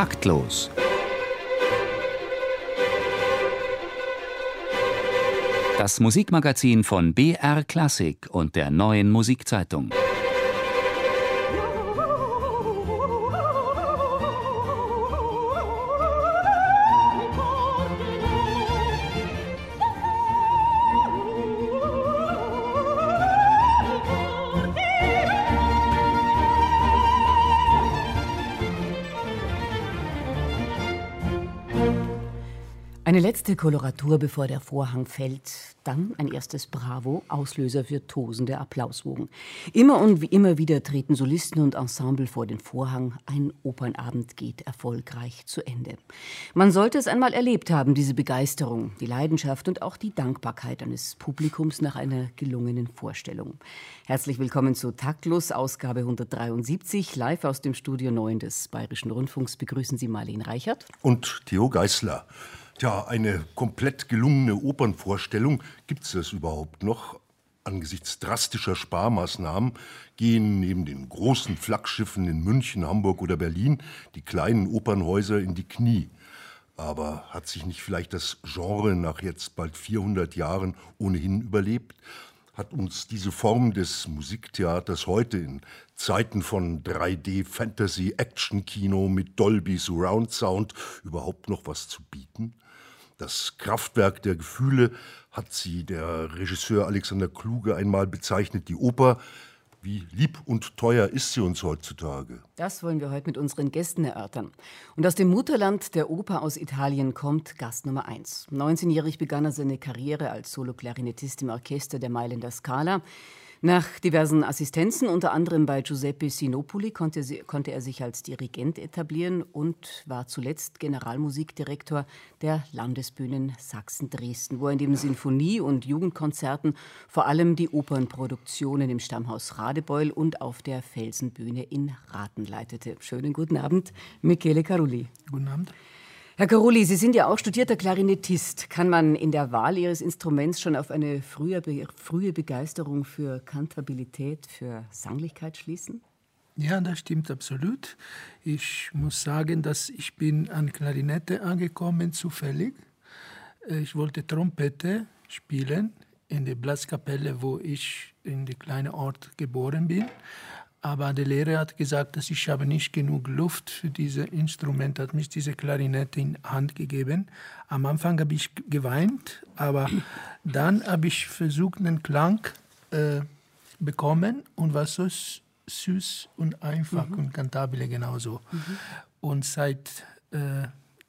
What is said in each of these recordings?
Taktlos. Das Musikmagazin von BR Klassik und der neuen Musikzeitung. Letzte Koloratur, bevor der Vorhang fällt. Dann ein erstes Bravo, Auslöser für tosende Applauswogen. Immer und wie immer wieder treten Solisten und Ensemble vor den Vorhang. Ein Opernabend geht erfolgreich zu Ende. Man sollte es einmal erlebt haben, diese Begeisterung, die Leidenschaft und auch die Dankbarkeit eines Publikums nach einer gelungenen Vorstellung. Herzlich willkommen zu Taktlos, Ausgabe 173. Live aus dem Studio 9 des Bayerischen Rundfunks begrüßen Sie Marlene Reichert. Und Theo Geißler. Tja, eine komplett gelungene Opernvorstellung, gibt es das überhaupt noch? Angesichts drastischer Sparmaßnahmen gehen neben den großen Flaggschiffen in München, Hamburg oder Berlin die kleinen Opernhäuser in die Knie. Aber hat sich nicht vielleicht das Genre nach jetzt bald 400 Jahren ohnehin überlebt? Hat uns diese Form des Musiktheaters heute in Zeiten von 3D-Fantasy-Action-Kino mit Dolby Surround Sound überhaupt noch was zu bieten? Das Kraftwerk der Gefühle hat sie der Regisseur Alexander Kluge einmal bezeichnet, die Oper. Wie lieb und teuer ist sie uns heutzutage? Das wollen wir heute mit unseren Gästen erörtern. Und aus dem Mutterland der Oper aus Italien kommt Gast Nummer 1. 19-jährig begann er seine Karriere als Solo-Klarinettist im Orchester der Mailänder Scala. Nach diversen Assistenzen, unter anderem bei Giuseppe Sinopoli, konnte, konnte, er sich als Dirigent etablieren und war zuletzt Generalmusikdirektor der Landesbühnen Sachsen-Dresden, wo er neben Sinfonie- und Jugendkonzerten vor allem die Opernproduktionen im Stammhaus Radebeul und auf der Felsenbühne in Raten leitete. Schönen guten Abend, Michele Carulli. Guten Abend. Herr Carulli, Sie sind ja auch studierter Klarinettist. Kann man in der Wahl Ihres Instruments schon auf eine frühe, frühe Begeisterung für Kantabilität, für Sanglichkeit schließen? Ja, das stimmt absolut. Ich muss sagen, dass ich bin an Klarinette angekommen zufällig. Ich wollte Trompete spielen in der Blaskapelle, wo ich in dem kleinen Ort geboren bin. Aber der Lehrer hat gesagt, dass ich habe nicht genug Luft für dieses Instrument, hat mich diese Klarinette in Hand gegeben. Am Anfang habe ich geweint, aber dann habe ich versucht, einen Klang äh, bekommen und war so süß und einfach mhm. und kantabile genauso. Mhm. Und seit äh,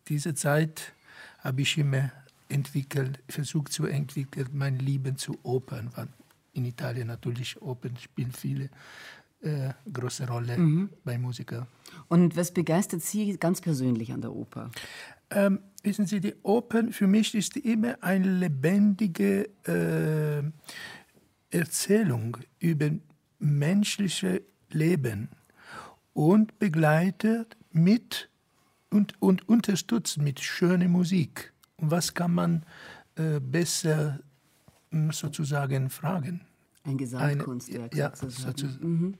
dieser Zeit habe ich immer entwickelt, versucht zu entwickeln, mein Lieben zu Opern. In Italien natürlich Opern spielen viele äh, große Rolle mhm. bei Musikern. Und was begeistert Sie ganz persönlich an der Oper? Ähm, wissen Sie, die Oper für mich ist immer eine lebendige äh, Erzählung über menschliche Leben und begleitet mit und, und unterstützt mit schöner Musik. Und was kann man äh, besser hm, sozusagen fragen? Ein Gesamtkunstwerk. Eine, ja, sozusagen. Mhm.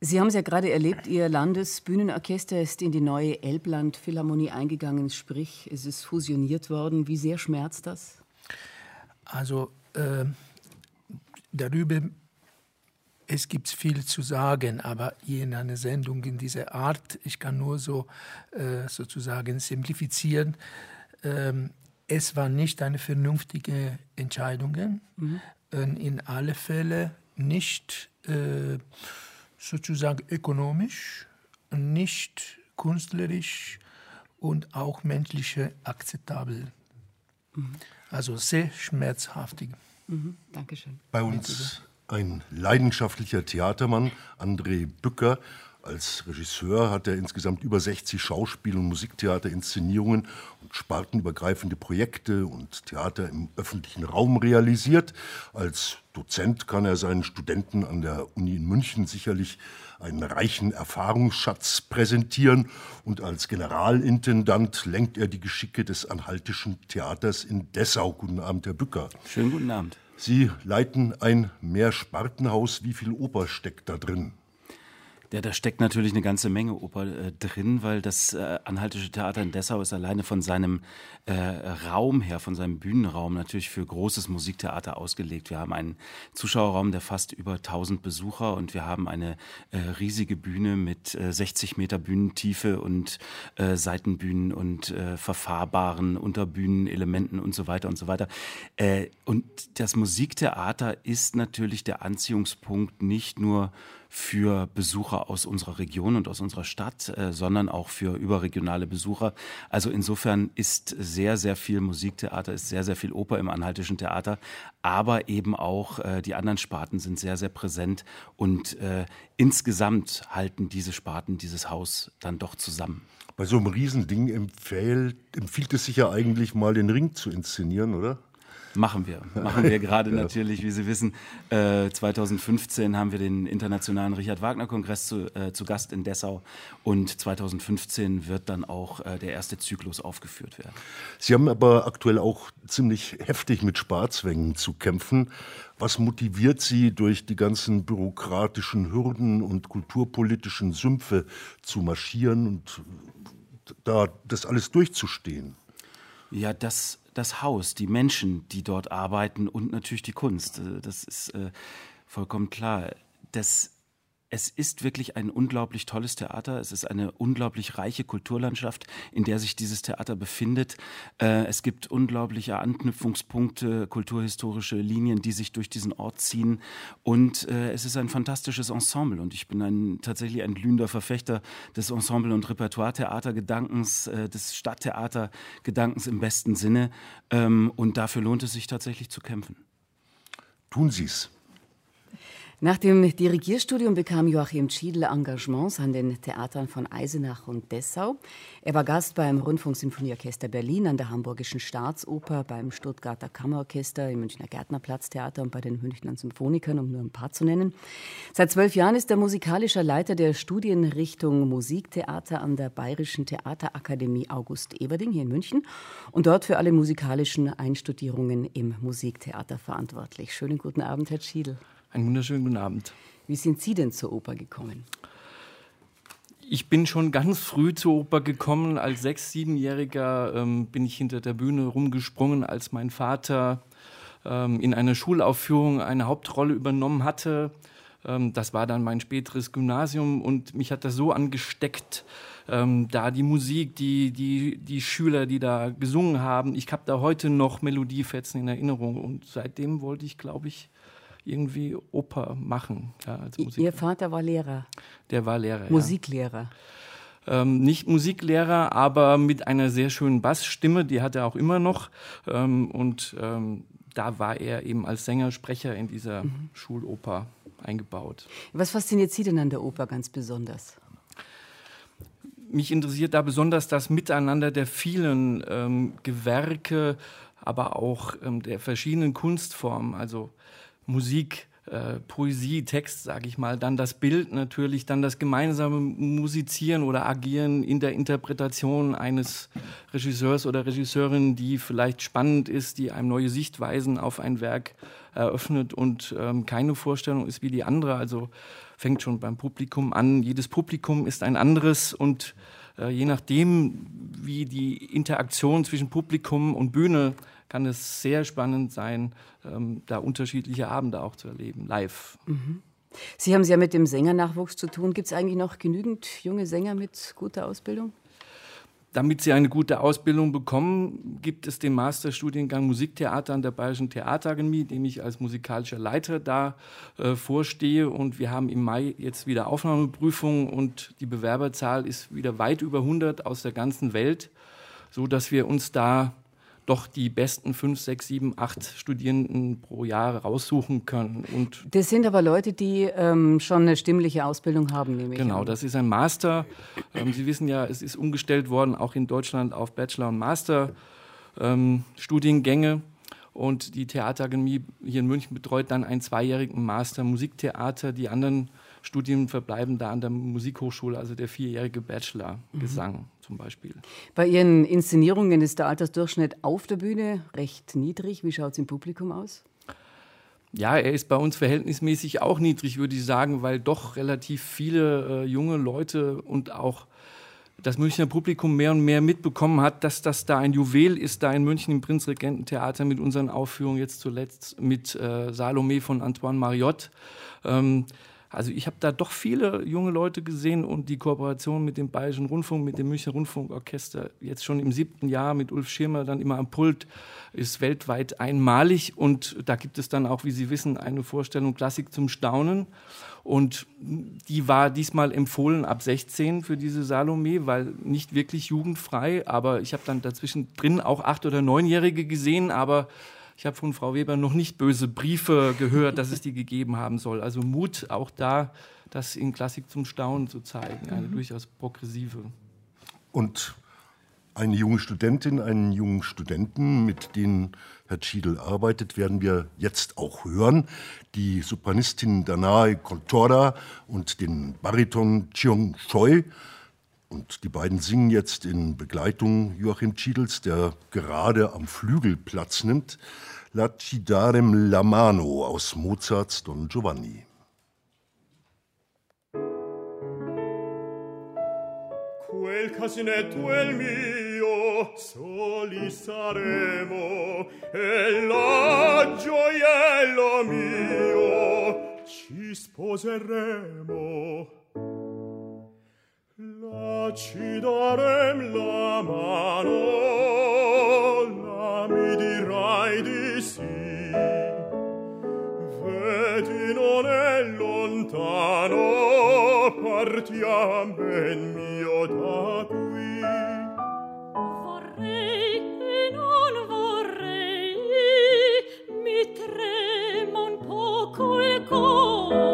Sie haben es ja gerade erlebt, Ihr Landesbühnenorchester ist in die neue Elbland Philharmonie eingegangen, sprich, es ist fusioniert worden. Wie sehr schmerzt das? Also äh, darüber, es gibt viel zu sagen, aber in einer Sendung in dieser Art, ich kann nur so äh, sozusagen simplifizieren, ähm, es war nicht eine vernünftige Entscheidung. Mhm. In alle Fälle nicht äh, sozusagen ökonomisch, nicht künstlerisch und auch menschlich akzeptabel. Mhm. Also sehr schmerzhaftig. Mhm. Dankeschön. Bei uns ein leidenschaftlicher Theatermann, André Bücker, als Regisseur hat er insgesamt über 60 Schauspiel- und Musiktheaterinszenierungen und spartenübergreifende Projekte und Theater im öffentlichen Raum realisiert. Als Dozent kann er seinen Studenten an der Uni in München sicherlich einen reichen Erfahrungsschatz präsentieren und als Generalintendant lenkt er die Geschicke des Anhaltischen Theaters in Dessau. Guten Abend, Herr Bücker. Schönen guten Abend. Sie leiten ein Mehrspartenhaus. Wie viel Oper steckt da drin? Ja, da steckt natürlich eine ganze Menge Oper äh, drin, weil das äh, Anhaltische Theater in Dessau ist alleine von seinem äh, Raum her, von seinem Bühnenraum natürlich für großes Musiktheater ausgelegt. Wir haben einen Zuschauerraum, der fast über 1000 Besucher und wir haben eine äh, riesige Bühne mit 60 äh, Meter Bühnentiefe und äh, Seitenbühnen und verfahrbaren Unterbühnenelementen und so weiter und so weiter. und das Musiktheater ist natürlich der Anziehungspunkt nicht nur für Besucher aus unserer Region und aus unserer Stadt, äh, sondern auch für überregionale Besucher. Also insofern ist sehr, sehr viel Musiktheater, ist sehr, sehr viel Oper im Anhaltischen Theater, aber eben auch äh, die anderen Sparten sind sehr, sehr präsent und äh, insgesamt halten diese Sparten dieses Haus dann doch zusammen. Bei so einem Riesending empfiehlt, empfiehlt es sich ja eigentlich mal den Ring zu inszenieren, oder? Machen wir. Machen wir gerade ja. natürlich, wie Sie wissen. Äh, 2015 haben wir den Internationalen Richard Wagner Kongress zu, äh, zu, Gast in Dessau und 2015 wird dann auch äh, der erste Zyklus aufgeführt werden. Sie haben aber aktuell auch ziemlich heftig mit Sparzwängen zu kämpfen. Was motiviert Sie, durch die ganzen bürokratischen Hürden und kulturpolitischen Sümpfe zu marschieren und da das alles durchzustehen? Ja, das das Haus, die Menschen, die dort arbeiten und natürlich die Kunst. Äh, das ist äh, vollkommen klar. Das es ist wirklich ein unglaublich tolles Theater. Es ist eine unglaublich reiche Kulturlandschaft, in der sich dieses Theater befindet. Äh, es gibt unglaubliche Anknüpfungspunkte, kulturhistorische Linien, die sich durch diesen Ort ziehen. Und äh, es ist ein fantastisches Ensemble. Und ich bin ein, tatsächlich ein glühender Verfechter des Ensemble- und Repertoire-Theatergedankens, äh, des Stadttheatergedankens im besten Sinne. Ähm, und dafür lohnt es sich tatsächlich zu kämpfen. Tun Sie es. Nach dem Dirigierstudium bekam Joachim Schiedl Engagements an den Theatern von Eisenach und Dessau. Er war Gast beim Rundfunksinfonieorchester Berlin, an der Hamburgischen Staatsoper, beim Stuttgarter Kammerorchester, im Münchner Gärtnerplatztheater und bei den Münchner Symphonikern, um nur ein paar zu nennen. Seit zwölf Jahren ist er musikalischer Leiter der Studienrichtung Musiktheater an der Bayerischen Theaterakademie August Everding hier in München und dort für alle musikalischen Einstudierungen im Musiktheater verantwortlich. Schönen guten Abend, Herr Schiedl. Einen wunderschönen guten Abend. Wie sind Sie denn zur Oper gekommen? Ich bin schon ganz früh zur Oper gekommen. Als sechs-, siebenjähriger ähm, bin ich hinter der Bühne rumgesprungen, als mein Vater ähm, in einer Schulaufführung eine Hauptrolle übernommen hatte. Ähm, das war dann mein späteres Gymnasium und mich hat das so angesteckt, ähm, da die Musik, die, die, die Schüler, die da gesungen haben. Ich habe da heute noch Melodiefetzen in Erinnerung und seitdem wollte ich, glaube ich, irgendwie Oper machen. Ja, als Ihr Vater war Lehrer? Der war Lehrer. Musiklehrer? Ja. Ähm, nicht Musiklehrer, aber mit einer sehr schönen Bassstimme, die hat er auch immer noch. Ähm, und ähm, da war er eben als Sängersprecher in dieser mhm. Schuloper eingebaut. Was fasziniert Sie denn an der Oper ganz besonders? Mich interessiert da besonders das Miteinander der vielen ähm, Gewerke, aber auch ähm, der verschiedenen Kunstformen. Also Musik, äh, Poesie, Text, sage ich mal, dann das Bild natürlich, dann das gemeinsame Musizieren oder Agieren in der Interpretation eines Regisseurs oder Regisseurin, die vielleicht spannend ist, die einem neue Sichtweisen auf ein Werk eröffnet und ähm, keine Vorstellung ist wie die andere. Also fängt schon beim Publikum an. Jedes Publikum ist ein anderes und äh, je nachdem, wie die Interaktion zwischen Publikum und Bühne kann es sehr spannend sein, ähm, da unterschiedliche Abende auch zu erleben, live. Mhm. Sie haben es ja mit dem Sängernachwuchs zu tun. Gibt es eigentlich noch genügend junge Sänger mit guter Ausbildung? Damit sie eine gute Ausbildung bekommen, gibt es den Masterstudiengang Musiktheater an der Bayerischen Theaterakademie, dem ich als musikalischer Leiter da äh, vorstehe. Und wir haben im Mai jetzt wieder Aufnahmeprüfungen und die Bewerberzahl ist wieder weit über 100 aus der ganzen Welt, so dass wir uns da doch die besten fünf, sechs, sieben, acht Studierenden pro Jahr raussuchen können. Und das sind aber Leute, die ähm, schon eine stimmliche Ausbildung haben, nehme ich Genau, an. das ist ein Master. Ähm, Sie wissen ja, es ist umgestellt worden, auch in Deutschland auf Bachelor- und Master-Studiengänge. Ähm, und die Theaterakademie hier in München betreut dann einen zweijährigen Master Musiktheater. Die anderen Studien verbleiben da an der Musikhochschule, also der vierjährige Bachelor mhm. Gesang zum Beispiel. Bei Ihren Inszenierungen ist der Altersdurchschnitt auf der Bühne recht niedrig. Wie schaut es im Publikum aus? ja, er ist bei uns verhältnismäßig auch niedrig, würde ich sagen, weil doch relativ viele äh, junge Leute und auch das Münchner Publikum mehr und mehr mitbekommen hat, dass das da ein Juwel ist, da in München im Prinzregententheater mit unseren Aufführungen jetzt zuletzt mit äh, Salome von Antoine Mariotte. Ähm, also ich habe da doch viele junge Leute gesehen und die Kooperation mit dem Bayerischen Rundfunk, mit dem Münchner Rundfunkorchester, jetzt schon im siebten Jahr mit Ulf Schirmer dann immer am Pult, ist weltweit einmalig. Und da gibt es dann auch, wie Sie wissen, eine Vorstellung Klassik zum Staunen. Und die war diesmal empfohlen ab 16 für diese Salome, weil nicht wirklich jugendfrei, aber ich habe dann dazwischen drin auch acht- oder neunjährige gesehen, aber ich habe von Frau Weber noch nicht böse Briefe gehört, dass es die gegeben haben soll. Also Mut auch da, das in Klassik zum Staunen zu zeigen, eine mhm. durchaus progressive. Und eine junge Studentin, einen jungen Studenten, mit denen Herr Schiedel arbeitet, werden wir jetzt auch hören. Die Sopranistin Danae Contora und den Bariton Cheong Choi. Und die beiden singen jetzt in Begleitung Joachim Schiedels, der gerade am Flügel Platz nimmt, La Cidarem la Mano aus Mozarts Don Giovanni. Quel casinetto è il mio, soli saremo, e la gioiello mio ci sposeremo. Placidorem la mano, la mi dirai di sì. Vedi non è lontano, partiam ben mio da qui. Vorrei e non vorrei, mi trema un poco il cuore.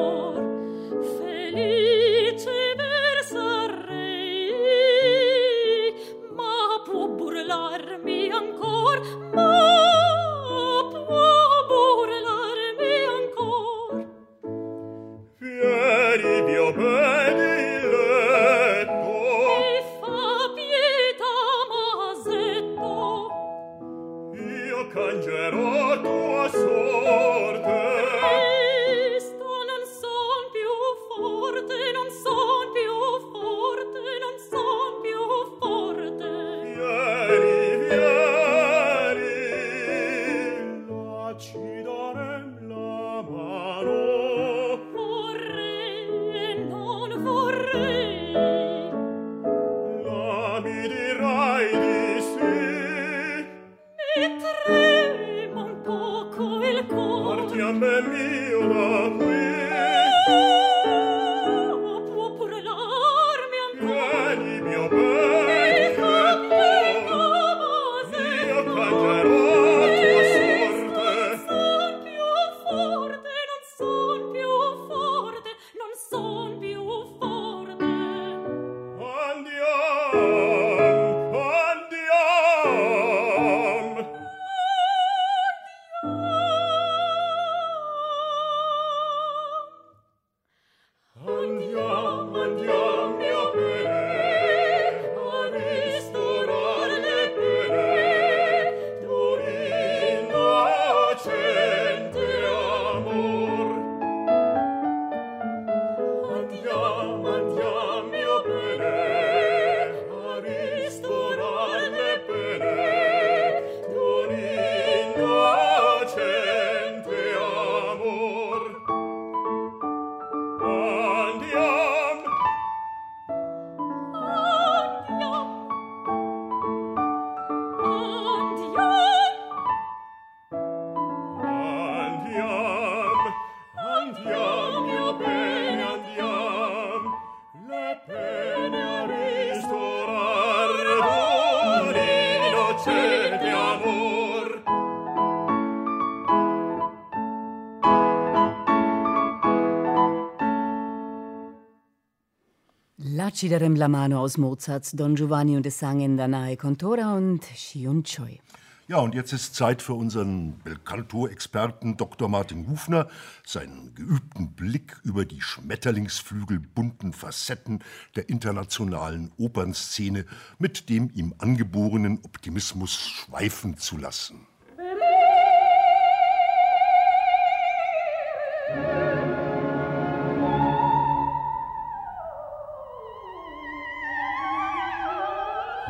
Laciderem la aus Mozarts Don Giovanni und es sangen Danae Contora und Shion Choi. Ja, und jetzt ist Zeit für unseren Belcanto-Experten Dr. Martin Hufner, seinen geübten Blick über die schmetterlingsflügelbunten Facetten der internationalen Opernszene mit dem ihm angeborenen Optimismus schweifen zu lassen.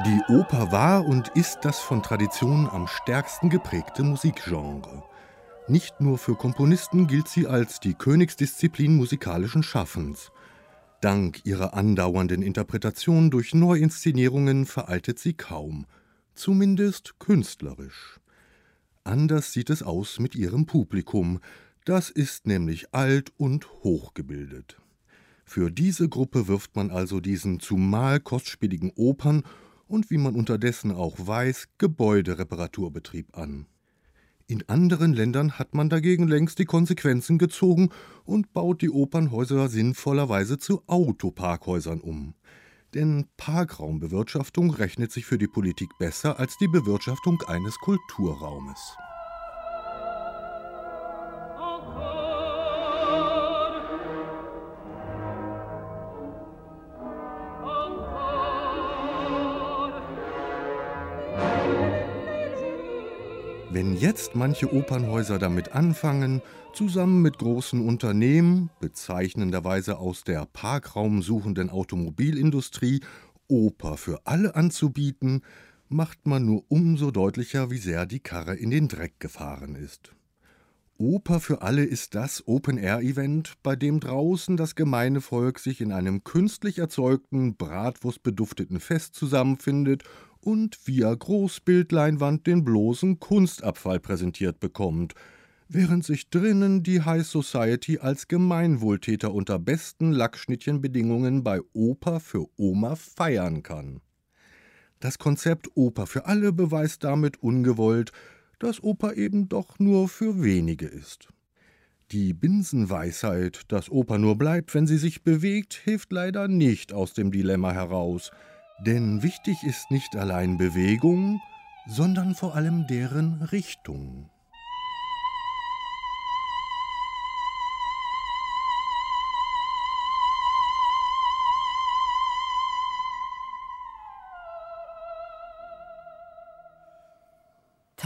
Die Oper war und ist das von Tradition am stärksten geprägte Musikgenre. Nicht nur für Komponisten gilt sie als die Königsdisziplin musikalischen Schaffens. Dank ihrer andauernden Interpretation durch Neuinszenierungen veraltet sie kaum, zumindest künstlerisch. Anders sieht es aus mit ihrem Publikum, das ist nämlich alt und hochgebildet. Für diese Gruppe wirft man also diesen zumal kostspieligen Opern und wie man unterdessen auch weiß, Gebäudereparaturbetrieb an. In anderen Ländern hat man dagegen längst die Konsequenzen gezogen und baut die Opernhäuser sinnvollerweise zu Autoparkhäusern um. Denn Parkraumbewirtschaftung rechnet sich für die Politik besser als die Bewirtschaftung eines Kulturraumes. Wenn jetzt manche Opernhäuser damit anfangen, zusammen mit großen Unternehmen, bezeichnenderweise aus der parkraumsuchenden Automobilindustrie, Oper für alle anzubieten, macht man nur umso deutlicher, wie sehr die Karre in den Dreck gefahren ist. Oper für alle ist das Open-Air-Event, bei dem draußen das gemeine Volk sich in einem künstlich erzeugten, bratwurstbedufteten Fest zusammenfindet und via Großbildleinwand den bloßen Kunstabfall präsentiert bekommt, während sich drinnen die High Society als Gemeinwohltäter unter besten Lackschnittchenbedingungen bei Oper für Oma feiern kann. Das Konzept Oper für alle beweist damit ungewollt, dass Oper eben doch nur für wenige ist. Die Binsenweisheit, dass Oper nur bleibt, wenn sie sich bewegt, hilft leider nicht aus dem Dilemma heraus – denn wichtig ist nicht allein Bewegung, sondern vor allem deren Richtung.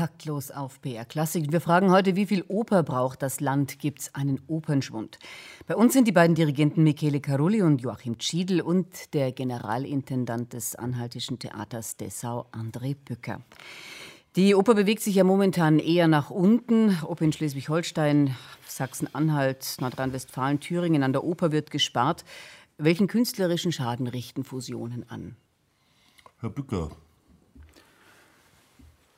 Taktlos auf BR Klassik. Wir fragen heute, wie viel Oper braucht das Land? Gibt es einen Opernschwund? Bei uns sind die beiden Dirigenten Michele Carulli und Joachim Schiedl und der Generalintendant des Anhaltischen Theaters Dessau, André Bücker. Die Oper bewegt sich ja momentan eher nach unten, ob in Schleswig-Holstein, Sachsen-Anhalt, Nordrhein-Westfalen, Thüringen. An der Oper wird gespart. Welchen künstlerischen Schaden richten Fusionen an? Herr Bücker,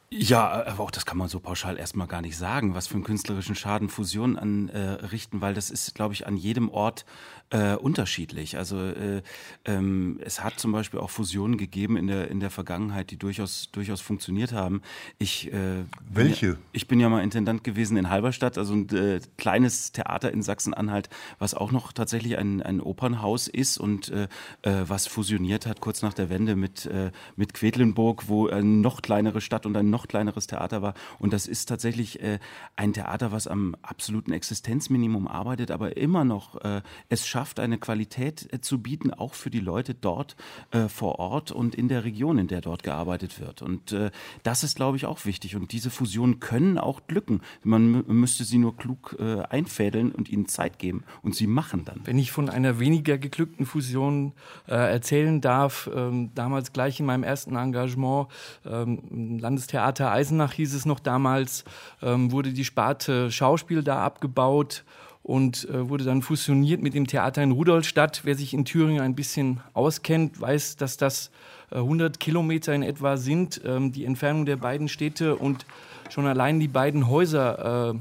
ja, aber auch das kann man so pauschal erstmal gar nicht sagen, was für einen künstlerischen Schaden Fusionen anrichten, äh, weil das ist, glaube ich, an jedem Ort äh, unterschiedlich. Also äh, ähm, es hat zum Beispiel auch Fusionen gegeben in der in der Vergangenheit, die durchaus durchaus funktioniert haben. Ich äh, welche? Ja, ich bin ja mal Intendant gewesen in Halberstadt, also ein äh, kleines Theater in Sachsen-Anhalt, was auch noch tatsächlich ein ein Opernhaus ist und äh, was fusioniert hat kurz nach der Wende mit mit Quedlinburg, wo eine noch kleinere Stadt und ein noch kleineres Theater war. Und das ist tatsächlich äh, ein Theater, was am absoluten Existenzminimum arbeitet, aber immer noch äh, es schafft, eine Qualität äh, zu bieten, auch für die Leute dort äh, vor Ort und in der Region, in der dort gearbeitet wird. Und äh, das ist, glaube ich, auch wichtig. Und diese Fusionen können auch glücken. Man müsste sie nur klug äh, einfädeln und ihnen Zeit geben. Und sie machen dann. Wenn ich von einer weniger geglückten Fusion erzählen darf, ähm, damals gleich in meinem ersten Engagement, ähm, Landestheater Theater Eisenach hieß es noch damals, ähm, wurde die Sparte Schauspiel da abgebaut und äh, wurde dann fusioniert mit dem Theater in Rudolstadt. Wer sich in Thüringen ein bisschen auskennt, weiß, dass das äh, 100 Kilometer in etwa sind, ähm, die Entfernung der beiden Städte und schon allein die beiden Häuser äh,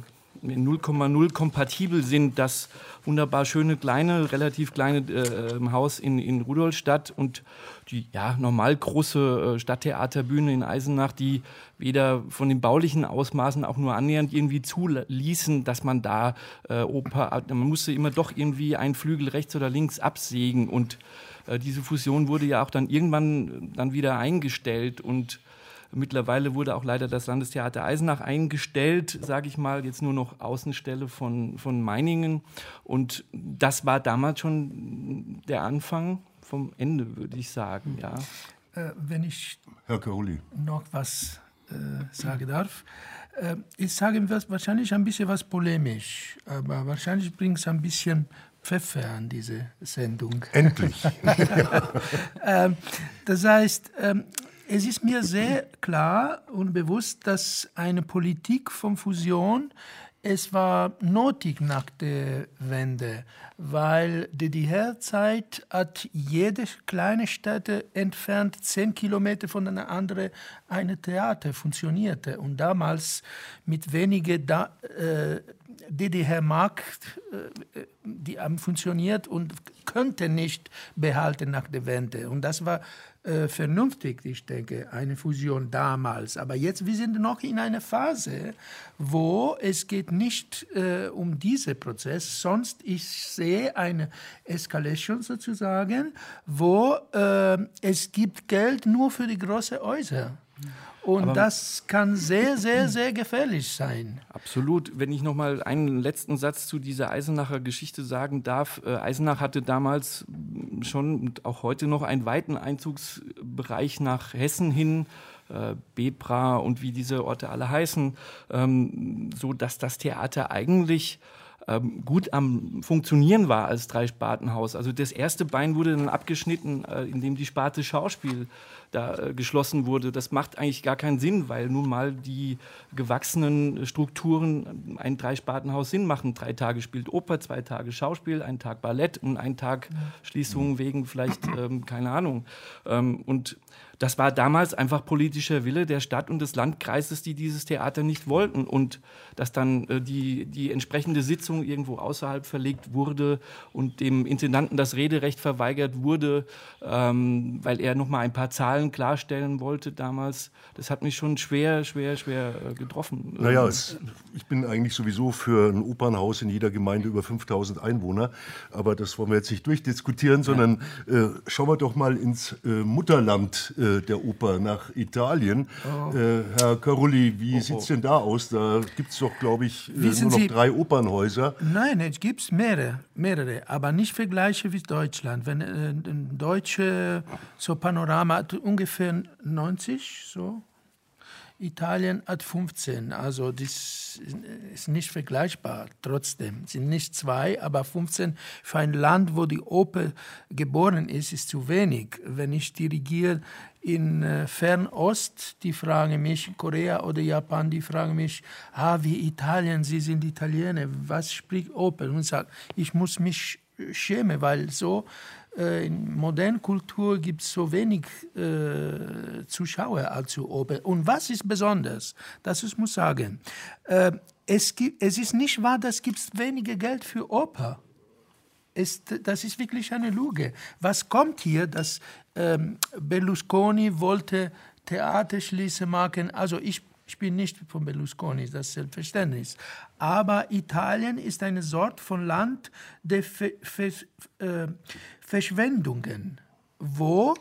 0,0 kompatibel sind. Das wunderbar schöne kleine, relativ kleine äh, Haus in, in Rudolstadt und die ja, normal große äh, Stadttheaterbühne in Eisenach, die weder von den baulichen Ausmaßen auch nur annähernd irgendwie zuließen, dass man da äh, Oper, man musste immer doch irgendwie einen Flügel rechts oder links absägen und äh, diese Fusion wurde ja auch dann irgendwann dann wieder eingestellt und Mittlerweile wurde auch leider das Landestheater Eisenach eingestellt, sage ich mal, jetzt nur noch Außenstelle von, von Meiningen. Und das war damals schon der Anfang vom Ende, würde ich sagen. Ja. Äh, wenn ich Herr Caroli. noch was äh, sagen darf. Äh, ich sage was, wahrscheinlich ein bisschen was polemisch, aber wahrscheinlich bringt es ein bisschen Pfeffer an diese Sendung. Endlich. ähm, das heißt, ähm, es ist mir sehr klar und bewusst, dass eine Politik von Fusion es war nötig nach der Wende, weil die DDR-Zeit hat jede kleine Stadt entfernt zehn Kilometer von einer anderen eine Theater funktionierte. Und damals mit wenigen da, äh, DDR-Markt, äh, die haben funktioniert und könnte nicht behalten nach der Wende. Und das war äh, vernünftig, ich denke, eine Fusion damals. Aber jetzt, wir sind noch in einer Phase, wo es geht nicht äh, um diesen Prozess, sonst ich sehe eine Escalation sozusagen, wo äh, es gibt Geld nur für die großen Häuser. Und Aber das kann sehr, sehr, sehr gefährlich sein. Absolut. Wenn ich noch mal einen letzten Satz zu dieser Eisenacher Geschichte sagen darf. Äh, Eisenach hatte damals schon und auch heute noch einen weiten Einzugsbereich nach Hessen hin. Äh, Bebra und wie diese Orte alle heißen, ähm, so dass das Theater eigentlich ähm, gut am Funktionieren war als Dreispartenhaus. Also das erste Bein wurde dann abgeschnitten, äh, indem die Sparte Schauspiel da äh, geschlossen wurde. Das macht eigentlich gar keinen Sinn, weil nun mal die gewachsenen Strukturen ein Dreispartenhaus Sinn machen. Drei Tage spielt Oper, zwei Tage Schauspiel, ein Tag Ballett und ein Tag Schließung wegen vielleicht, ähm, keine Ahnung. Ähm, und das war damals einfach politischer Wille der Stadt und des Landkreises, die dieses Theater nicht wollten. Und dass dann äh, die, die entsprechende Sitzung irgendwo außerhalb verlegt wurde und dem Intendanten das Rederecht verweigert wurde, ähm, weil er noch mal ein paar Zahlen klarstellen wollte damals, das hat mich schon schwer, schwer, schwer äh, getroffen. Naja, es, ich bin eigentlich sowieso für ein Opernhaus in jeder Gemeinde über 5000 Einwohner. Aber das wollen wir jetzt nicht durchdiskutieren, sondern äh, schauen wir doch mal ins äh, Mutterland äh, der Oper nach Italien. Oh. Äh, Herr Carulli, wie oh, sieht es denn da aus? Da gibt es doch, glaube ich, äh, nur noch Sie, drei Opernhäuser. Nein, es gibt mehrere, mehrere, aber nicht vergleiche wie Deutschland. Wenn äh, ein deutsche so Panorama hat ungefähr 90 so Italien hat 15, also das ist nicht vergleichbar. Trotzdem es sind nicht zwei, aber 15 für ein Land, wo die Oper geboren ist, ist zu wenig. Wenn ich dirigiere in äh, Fernost, die fragen mich, Korea oder Japan, die fragen mich, ah, wie Italien, Sie sind Italiener, was spricht Oper? Und ich sage, ich muss mich schämen, weil so äh, in moderner Kultur gibt es so wenig äh, Zuschauer als Oper. Und was ist besonders? Das ich muss sagen. Äh, es, gibt, es ist nicht wahr, dass es weniger Geld für Oper. Es, das ist wirklich eine Lüge. Was kommt hier, dass ähm, Berlusconi wollte Theater schließen machen? Also ich ich bin nicht von Berlusconi, das ist selbstverständlich. Aber Italien ist eine Sorte von Land der Ver Ver äh, Verschwendungen, wo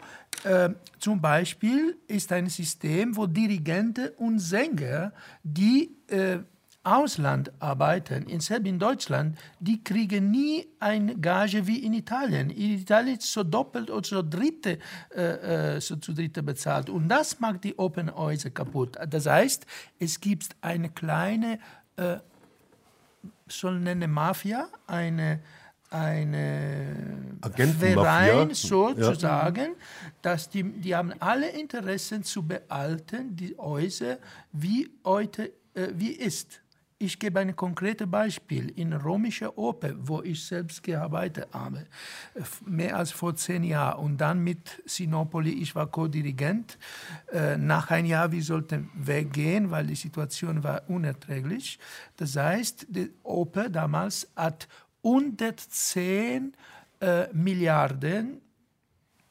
äh, zum Beispiel ist ein System, wo Dirigenten und Sänger, die äh, Ausland arbeiten, selbst in Deutschland, die kriegen nie eine Gage wie in Italien. In Italien ist so doppelt oder so dritte, äh, äh, so zu dritte bezahlt. Und das macht die Open Häuser kaputt. Das heißt, es gibt eine kleine, äh, soll nennen Mafia, eine eine Verein sozusagen, ja. dass die, die haben alle Interessen zu behalten, die Häuser wie heute äh, wie ist. Ich gebe ein konkretes Beispiel. In römischer Oper, wo ich selbst gearbeitet habe, mehr als vor zehn Jahren. Und dann mit Sinopoli, ich war Co-Dirigent. Äh, nach einem Jahr, wir sollten weggehen, weil die Situation war unerträglich. Das heißt, die Oper damals hat 110 äh, Milliarden,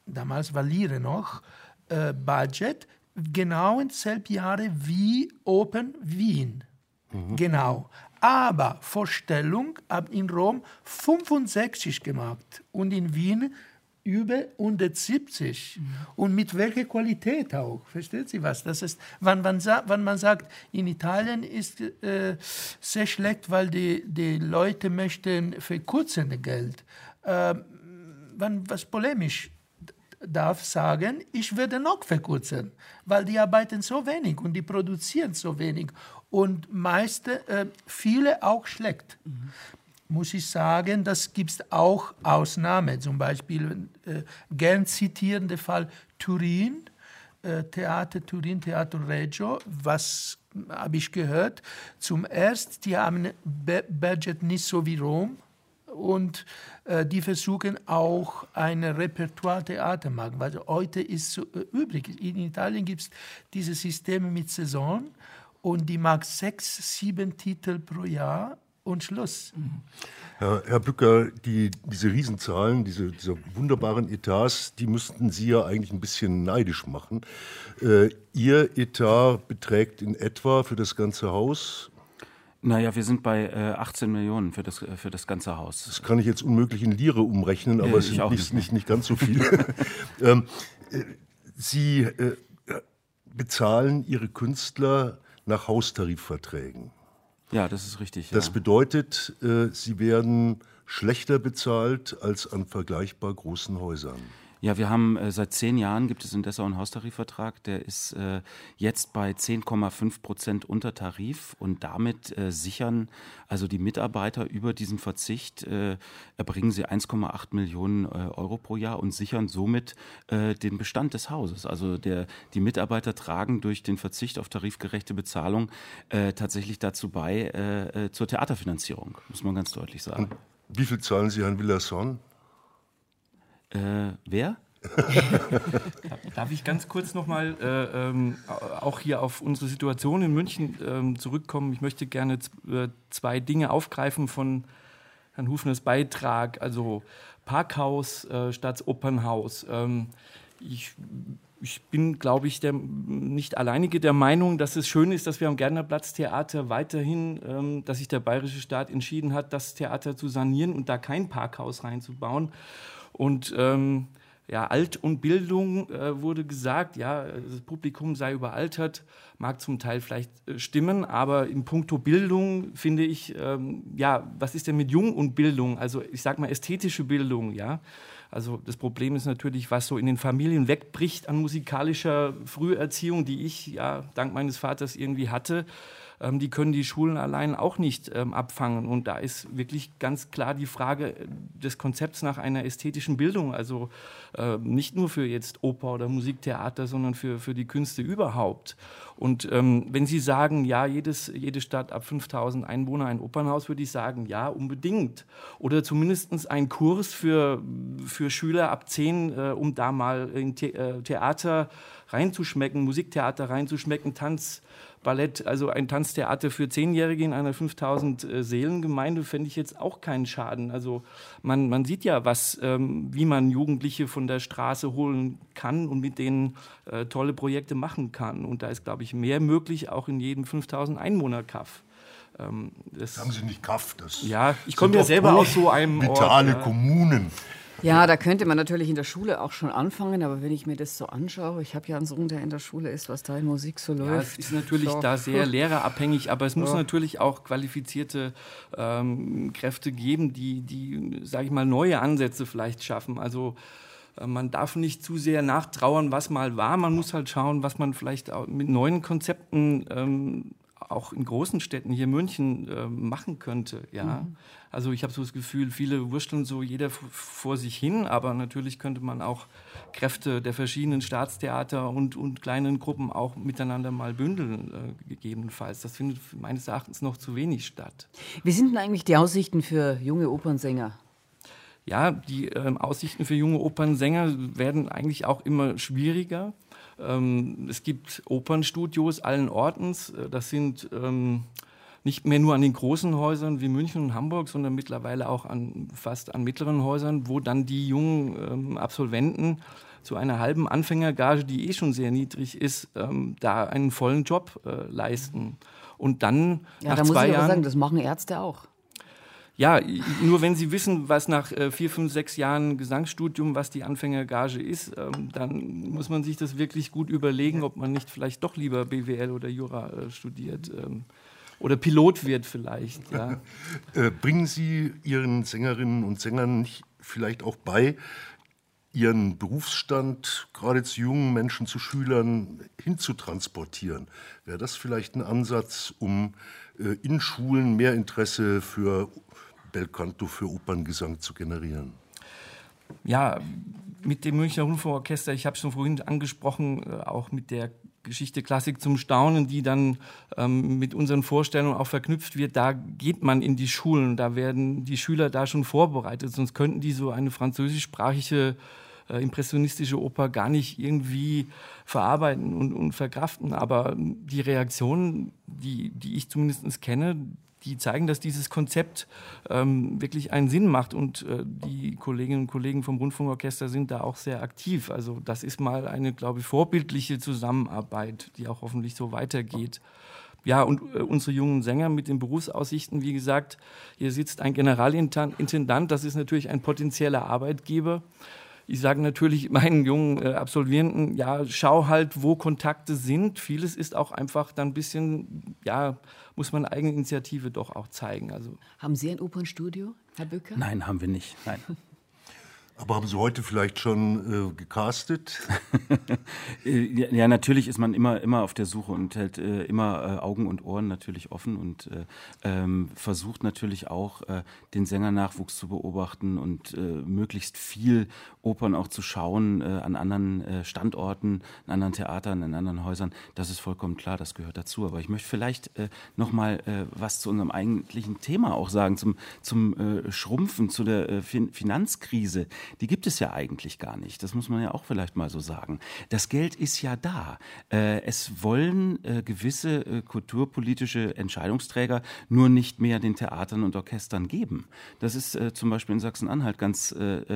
damals war Lire noch, äh, Budget, genau in selben Jahre wie Open Wien. Mhm. Genau. Aber Vorstellung habe in Rom 65 gemacht und in Wien über 170. Mhm. Und mit welcher Qualität auch. Versteht Sie was? Das ist, wenn, man, wenn man sagt, in Italien ist äh, sehr schlecht, weil die, die Leute möchten verkürzende Geld. Äh, wenn was polemisch darf sagen, ich werde noch verkürzen, weil die arbeiten so wenig und die produzieren so wenig und meiste, äh, viele auch schlecht. Mhm. Muss ich sagen, das gibt es auch Ausnahmen, zum Beispiel äh, gern zitierende Fall Turin, äh, Theater Turin, Theater Reggio, was habe ich gehört, zum ersten, die haben ein Budget nicht so wie Rom, und äh, die versuchen auch ein Repertoire-Theater machen, weil heute ist so äh, übrig. In Italien gibt es diese Systeme mit Saison und die mag sechs, sieben Titel pro Jahr und Schluss. Herr, Herr Bücker, die, diese Riesenzahlen, diese, diese wunderbaren Etats, die müssten Sie ja eigentlich ein bisschen neidisch machen. Äh, Ihr Etat beträgt in etwa für das ganze Haus naja, wir sind bei äh, 18 Millionen für das, äh, für das ganze Haus. Das kann ich jetzt unmöglich in Lire umrechnen, aber äh, es ist nicht, nicht. Nicht, nicht, ganz so viel. ähm, äh, Sie äh, bezahlen Ihre Künstler nach Haustarifverträgen. Ja, das ist richtig. Das ja. bedeutet, äh, sie werden schlechter bezahlt als an vergleichbar großen Häusern. Ja, wir haben äh, seit zehn Jahren gibt es in Dessau einen Haustarifvertrag, der ist äh, jetzt bei 10,5 Prozent unter Tarif und damit äh, sichern also die Mitarbeiter über diesen Verzicht, äh, erbringen sie 1,8 Millionen äh, Euro pro Jahr und sichern somit äh, den Bestand des Hauses. Also der, die Mitarbeiter tragen durch den Verzicht auf tarifgerechte Bezahlung tatsächlich dazu bei zur Theaterfinanzierung, muss man ganz deutlich sagen. Wie viel zahlen Sie an Villasson? Äh, wer? Darf ich ganz kurz nochmal äh, ähm, auch hier auf unsere Situation in München ähm, zurückkommen? Ich möchte gerne äh, zwei Dinge aufgreifen von Herrn Hufners Beitrag, also Parkhaus äh, statt Opernhaus. Ähm, ich, ich, bin, glaube ich, der, nicht alleinige der Meinung, dass es schön ist, dass wir am Gärtnerplatz Theater weiterhin, ähm, dass sich der bayerische Staat entschieden hat, das Theater zu sanieren und da kein Parkhaus reinzubauen. Und ähm, ja, Alt und Bildung äh, wurde gesagt, ja, das Publikum sei überaltert, mag zum Teil vielleicht äh, stimmen, aber in puncto Bildung finde ich, ähm, ja, was ist denn mit Jung und Bildung? Also ich sage mal ästhetische Bildung, ja. Also das Problem ist natürlich, was so in den Familien wegbricht an musikalischer Früherziehung, die ich ja dank meines Vaters irgendwie hatte ähm, die können die Schulen allein auch nicht ähm, abfangen. Und da ist wirklich ganz klar die Frage des Konzepts nach einer ästhetischen Bildung, also äh, nicht nur für jetzt Oper oder Musiktheater, sondern für, für die Künste überhaupt. Und ähm, wenn Sie sagen, ja, jedes, jede Stadt ab 5000 Einwohner ein Opernhaus, würde ich sagen, ja, unbedingt. Oder zumindest ein Kurs für, für Schüler ab 10, äh, um da mal in The äh, Theater reinzuschmecken, Musiktheater reinzuschmecken, Tanz Ballett, also ein Tanztheater für Zehnjährige in einer 5000 äh, Seelengemeinde, fände ich jetzt auch keinen Schaden. Also man, man sieht ja, was, ähm, wie man Jugendliche von der Straße holen kann und mit denen äh, tolle Projekte machen kann. Und da ist, glaube ich, mehr möglich, auch in jedem 5000 Einwohner-Kaff. Ähm, das Haben Sie nicht Kaff? Das ja, ich komme ja selber aus so einem vitale Ort, ja. Kommunen. Ja, da könnte man natürlich in der Schule auch schon anfangen, aber wenn ich mir das so anschaue, ich habe ja einen Sohn, der in der Schule ist, was da in Musik so läuft. Ja, es ist natürlich so. da sehr lehrerabhängig, aber es muss ja. natürlich auch qualifizierte ähm, Kräfte geben, die, die sage ich mal, neue Ansätze vielleicht schaffen. Also äh, man darf nicht zu sehr nachtrauern, was mal war. Man muss halt schauen, was man vielleicht mit neuen Konzepten ähm, auch in großen Städten hier München äh, machen könnte. Ja. Mhm. Also ich habe so das Gefühl, viele wursteln so jeder vor sich hin, aber natürlich könnte man auch Kräfte der verschiedenen Staatstheater und, und kleinen Gruppen auch miteinander mal bündeln, äh, gegebenenfalls. Das findet meines Erachtens noch zu wenig statt. Wie sind denn eigentlich die Aussichten für junge Opernsänger? Ja, die äh, Aussichten für junge Opernsänger werden eigentlich auch immer schwieriger. Ähm, es gibt Opernstudios allen Ortens. Äh, das sind ähm, nicht mehr nur an den großen Häusern wie München und Hamburg, sondern mittlerweile auch an, fast an mittleren Häusern, wo dann die jungen ähm, Absolventen zu einer halben Anfängergage, die eh schon sehr niedrig ist, ähm, da einen vollen Job äh, leisten. Und dann ja, nach da zwei muss ich Jahren, sagen, das machen Ärzte auch. Ja, nur wenn Sie wissen, was nach äh, vier, fünf, sechs Jahren Gesangsstudium, was die Anfängergage ist, ähm, dann muss man sich das wirklich gut überlegen, ob man nicht vielleicht doch lieber BWL oder Jura äh, studiert. Ähm, oder Pilot wird vielleicht. Ja. Äh, bringen Sie Ihren Sängerinnen und Sängern nicht vielleicht auch bei, ihren Berufsstand gerade zu jungen Menschen, zu Schülern hinzutransportieren. Wäre das vielleicht ein Ansatz, um äh, in Schulen mehr Interesse für Belcanto, für Operngesang zu generieren? Ja, mit dem Münchner Rundfunkorchester, ich habe es schon vorhin angesprochen, äh, auch mit der Geschichte Klassik zum Staunen, die dann ähm, mit unseren Vorstellungen auch verknüpft wird, da geht man in die Schulen, da werden die Schüler da schon vorbereitet, sonst könnten die so eine französischsprachige äh, impressionistische Oper gar nicht irgendwie verarbeiten und, und verkraften. Aber die Reaktionen, die, die ich zumindest kenne, die zeigen, dass dieses Konzept ähm, wirklich einen Sinn macht und äh, die Kolleginnen und Kollegen vom Rundfunkorchester sind da auch sehr aktiv. Also das ist mal eine, glaube ich, vorbildliche Zusammenarbeit, die auch hoffentlich so weitergeht. Ja, und äh, unsere jungen Sänger mit den Berufsaussichten, wie gesagt, hier sitzt ein Generalintendant, das ist natürlich ein potenzieller Arbeitgeber ich sage natürlich meinen jungen äh, Absolventen, ja, schau halt, wo Kontakte sind. Vieles ist auch einfach dann ein bisschen, ja, muss man Eigeninitiative doch auch zeigen. Also haben Sie ein Opernstudio, Herr Böcker? Nein, haben wir nicht. Nein. Aber haben Sie heute vielleicht schon äh, gecastet? Äh, ja, natürlich ist man immer, immer auf der Suche und hält äh, immer äh, Augen und Ohren natürlich offen und äh, ähm, versucht natürlich auch äh, den Sängernachwuchs zu beobachten und möglichst viel Opern auch zu schauen an anderen Standorten, an anderen Theatern, in anderen Häusern. Das ist vollkommen klar, das gehört dazu. Aber ich möchte vielleicht äh, noch mal was zu unserem eigentlichen Thema auch sagen, zum, zum Schrumpfen, zu der fin Finanzkrise die gibt es ja eigentlich gar nicht. Das muss man ja auch vielleicht mal so sagen. Das Geld ist ja da. Äh, es wollen äh, gewisse äh, kulturpolitische Entscheidungsträger nur nicht mehr den Theatern und Orchestern geben. Das ist zum Beispiel in Sachsen-Anhalt ganz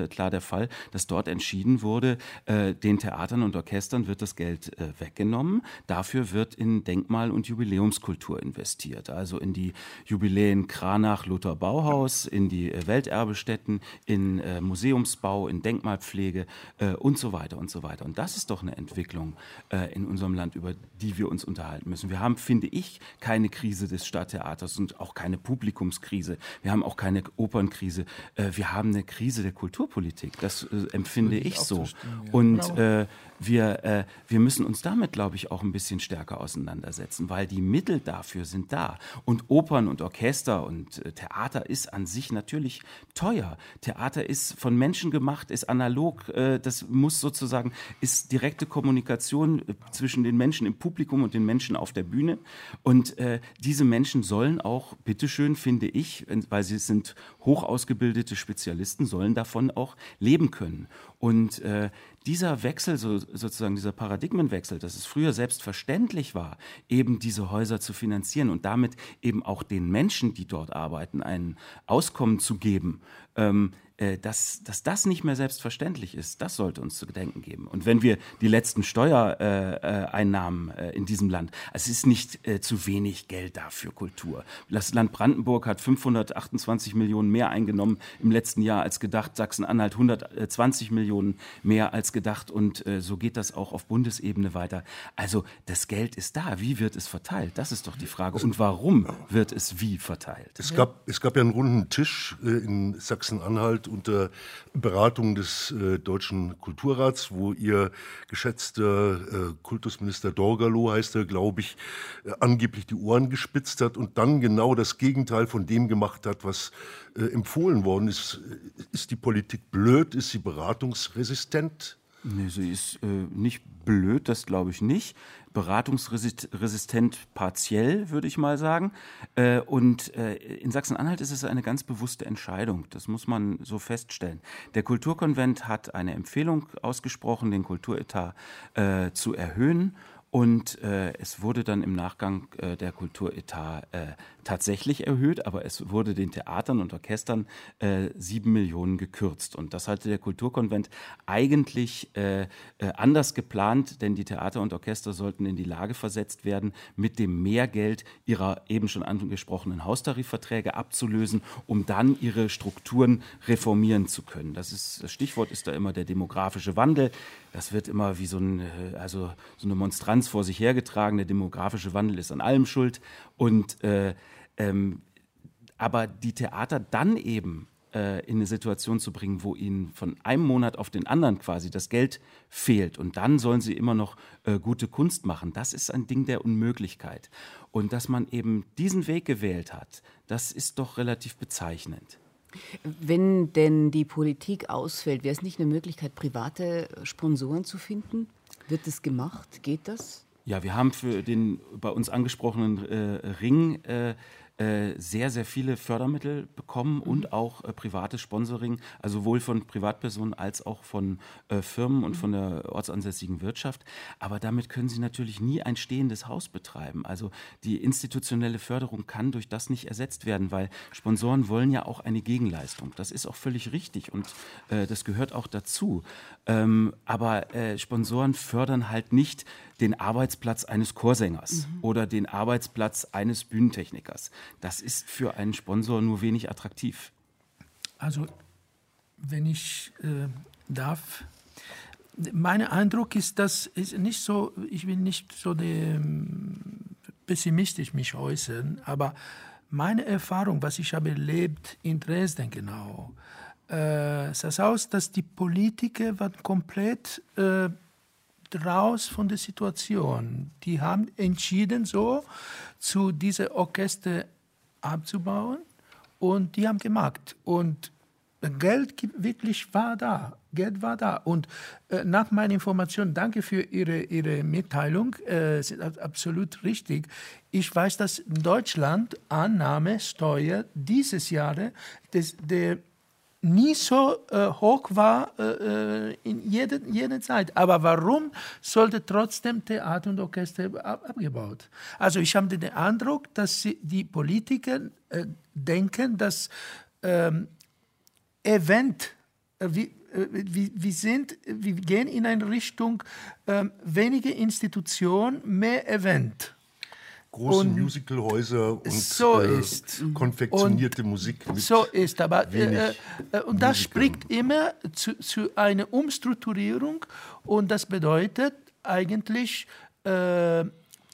klar der Fall, dass dort entschieden wurde, den Theatern und Orchestern wird das Geld weggenommen. Dafür wird in Denkmal- und Jubiläumskultur investiert. Also in die Jubiläen Kranach, Luther Bauhaus, in die Welterbestätten, in Museums Hausbau, in Denkmalpflege äh, und so weiter und so weiter. Und das ist doch eine Entwicklung äh, in unserem Land, über die wir uns unterhalten müssen. Wir haben, finde ich, keine Krise des Stadttheaters und auch keine Publikumskrise. Wir haben auch keine Opernkrise. Äh, wir haben eine Krise der Kulturpolitik. Das äh, empfinde ich, ich so. Ja. Und genau. äh, wir, äh, wir müssen uns damit, glaube ich, auch ein bisschen stärker auseinandersetzen, weil die Mittel dafür sind da. Und Opern und Orchester und äh, Theater ist an sich natürlich teuer. Theater ist von Menschen gemacht, ist analog. Äh, das muss sozusagen, ist direkte Kommunikation äh, zwischen den Menschen im Publikum und den Menschen auf der Bühne. Und äh, diese Menschen sollen auch, bitteschön, finde ich, weil sie sind hoch ausgebildete Spezialisten, sollen davon auch leben können. Und äh, dieser Wechsel, so, sozusagen dieser Paradigmenwechsel, dass es früher selbstverständlich war, eben diese Häuser zu finanzieren und damit eben auch den Menschen, die dort arbeiten, ein Auskommen zu geben, ähm, äh, dass, dass das nicht mehr selbstverständlich ist, das sollte uns zu gedenken geben. Und wenn wir die letzten Steuereinnahmen äh, äh, in diesem Land, es ist nicht äh, zu wenig Geld da für Kultur. Das Land Brandenburg hat 528 Millionen mehr eingenommen im letzten Jahr als gedacht, Sachsen-Anhalt 120 Millionen mehr als gedacht und äh, so geht das auch auf Bundesebene weiter. Also das Geld ist da. Wie wird es verteilt? Das ist doch die Frage. Und warum wird es wie verteilt? Es gab, es gab ja einen runden Tisch äh, in Sachsen-Anhalt unter Beratung des äh, Deutschen Kulturrats, wo ihr geschätzter äh, Kultusminister Dorgalo, heißt er, glaube ich, äh, angeblich die Ohren gespitzt hat und dann genau das Gegenteil von dem gemacht hat, was äh, empfohlen worden ist. Ist die Politik blöd? Ist sie beratungsresistent? Nee, sie ist äh, nicht blöd, das glaube ich nicht beratungsresistent partiell, würde ich mal sagen. Äh, und äh, in Sachsen-Anhalt ist es eine ganz bewusste Entscheidung. Das muss man so feststellen. Der Kulturkonvent hat eine Empfehlung ausgesprochen, den Kulturetat äh, zu erhöhen. Und äh, es wurde dann im Nachgang äh, der Kulturetat äh, tatsächlich erhöht, aber es wurde den Theatern und Orchestern äh, sieben Millionen gekürzt. Und das hatte der Kulturkonvent eigentlich äh, äh, anders geplant, denn die Theater und Orchester sollten in die Lage versetzt werden, mit dem Mehrgeld ihrer eben schon angesprochenen Haustarifverträge abzulösen, um dann ihre Strukturen reformieren zu können. Das, ist, das Stichwort ist da immer der demografische Wandel. Das wird immer wie so, ein, äh, also so eine Monstranz vor sich hergetragen. Der demografische Wandel ist an allem schuld. Und äh, ähm, aber die Theater dann eben äh, in eine Situation zu bringen, wo ihnen von einem Monat auf den anderen quasi das Geld fehlt und dann sollen sie immer noch äh, gute Kunst machen, das ist ein Ding der Unmöglichkeit. Und dass man eben diesen Weg gewählt hat, das ist doch relativ bezeichnend. Wenn denn die Politik ausfällt, wäre es nicht eine Möglichkeit, private Sponsoren zu finden? Wird das gemacht? Geht das? Ja, wir haben für den bei uns angesprochenen äh, Ring äh, sehr, sehr viele Fördermittel bekommen mhm. und auch äh, privates Sponsoring, also sowohl von Privatpersonen als auch von äh, Firmen und mhm. von der ortsansässigen Wirtschaft. Aber damit können sie natürlich nie ein stehendes Haus betreiben. Also die institutionelle Förderung kann durch das nicht ersetzt werden, weil Sponsoren wollen ja auch eine Gegenleistung. Das ist auch völlig richtig und äh, das gehört auch dazu. Ähm, aber äh, Sponsoren fördern halt nicht den Arbeitsplatz eines Chorsängers mhm. oder den Arbeitsplatz eines Bühnentechnikers. Das ist für einen Sponsor nur wenig attraktiv. Also, wenn ich äh, darf, mein Eindruck ist, dass es nicht so, ich will nicht so de, pessimistisch mich äußern, aber meine Erfahrung, was ich habe erlebt in Dresden genau, äh, sah aus, dass die Politiker waren komplett äh, raus von der Situation. Die haben entschieden, so zu diesem Orchester abzubauen und die haben gemacht. Und Geld wirklich war da. Geld war da. Und äh, nach meiner Information, danke für Ihre, Ihre Mitteilung, äh, ist absolut richtig. Ich weiß, dass in Deutschland Annahmesteuer dieses Jahr des, der nie so äh, hoch war äh, äh, in jeder, jeder Zeit. Aber warum sollte trotzdem Theater und Orchester ab, abgebaut? Also ich habe den Eindruck, dass sie, die Politiker äh, denken, dass ähm, Event, äh, wie, äh, wir, wir, sind, wir gehen in eine Richtung ähm, weniger Institution, mehr Event großen und Musicalhäuser und so äh, konfektionierte und Musik. so ist, aber äh, äh, und das spricht immer zu, zu, einer Umstrukturierung und das bedeutet eigentlich, äh,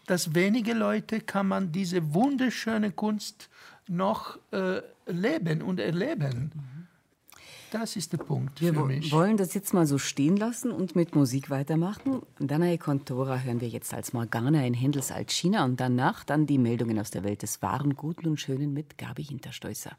dass wenige Leute kann man diese wunderschöne Kunst noch äh, leben und erleben. Das ist der Punkt wir für mich. Wir wollen das jetzt mal so stehen lassen und mit Musik weitermachen. Danae Contora hören wir jetzt als Morgana in Händels Altchina und danach dann die Meldungen aus der Welt des Wahren, Guten und Schönen mit Gabi Hinterstoßer.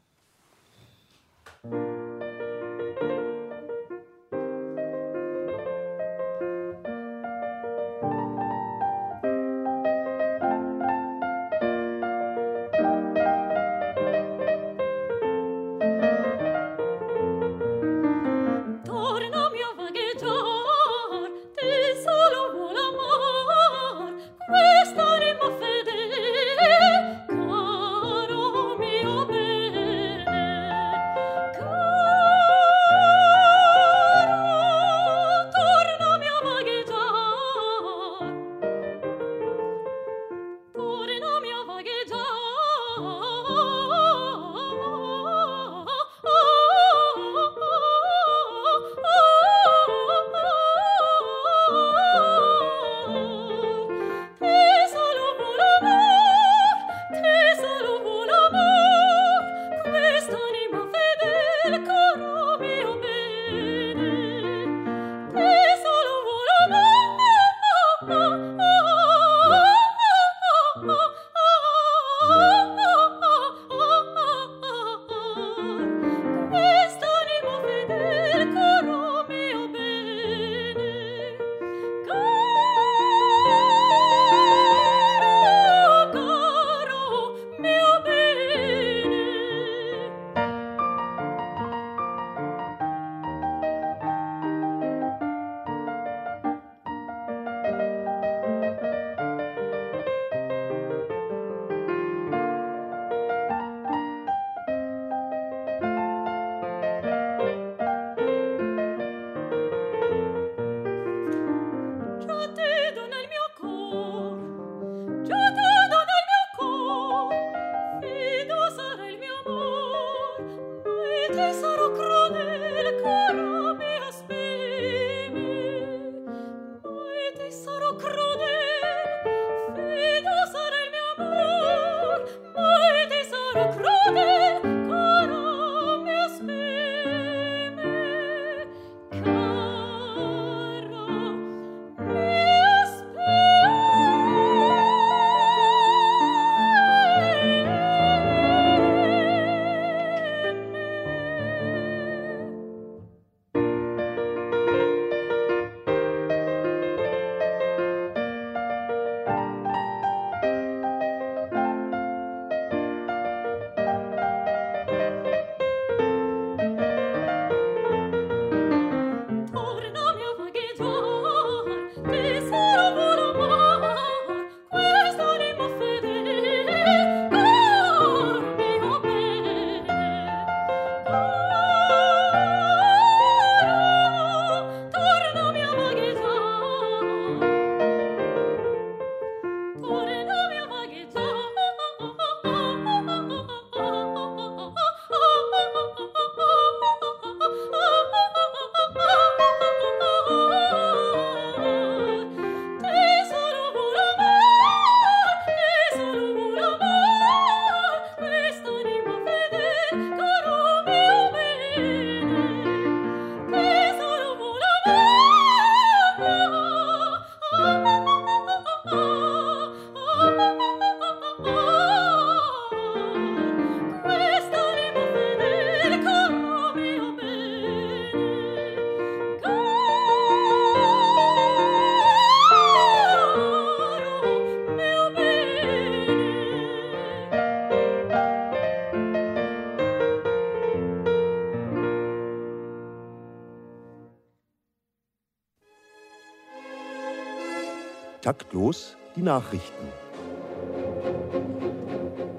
Taktlos die Nachrichten.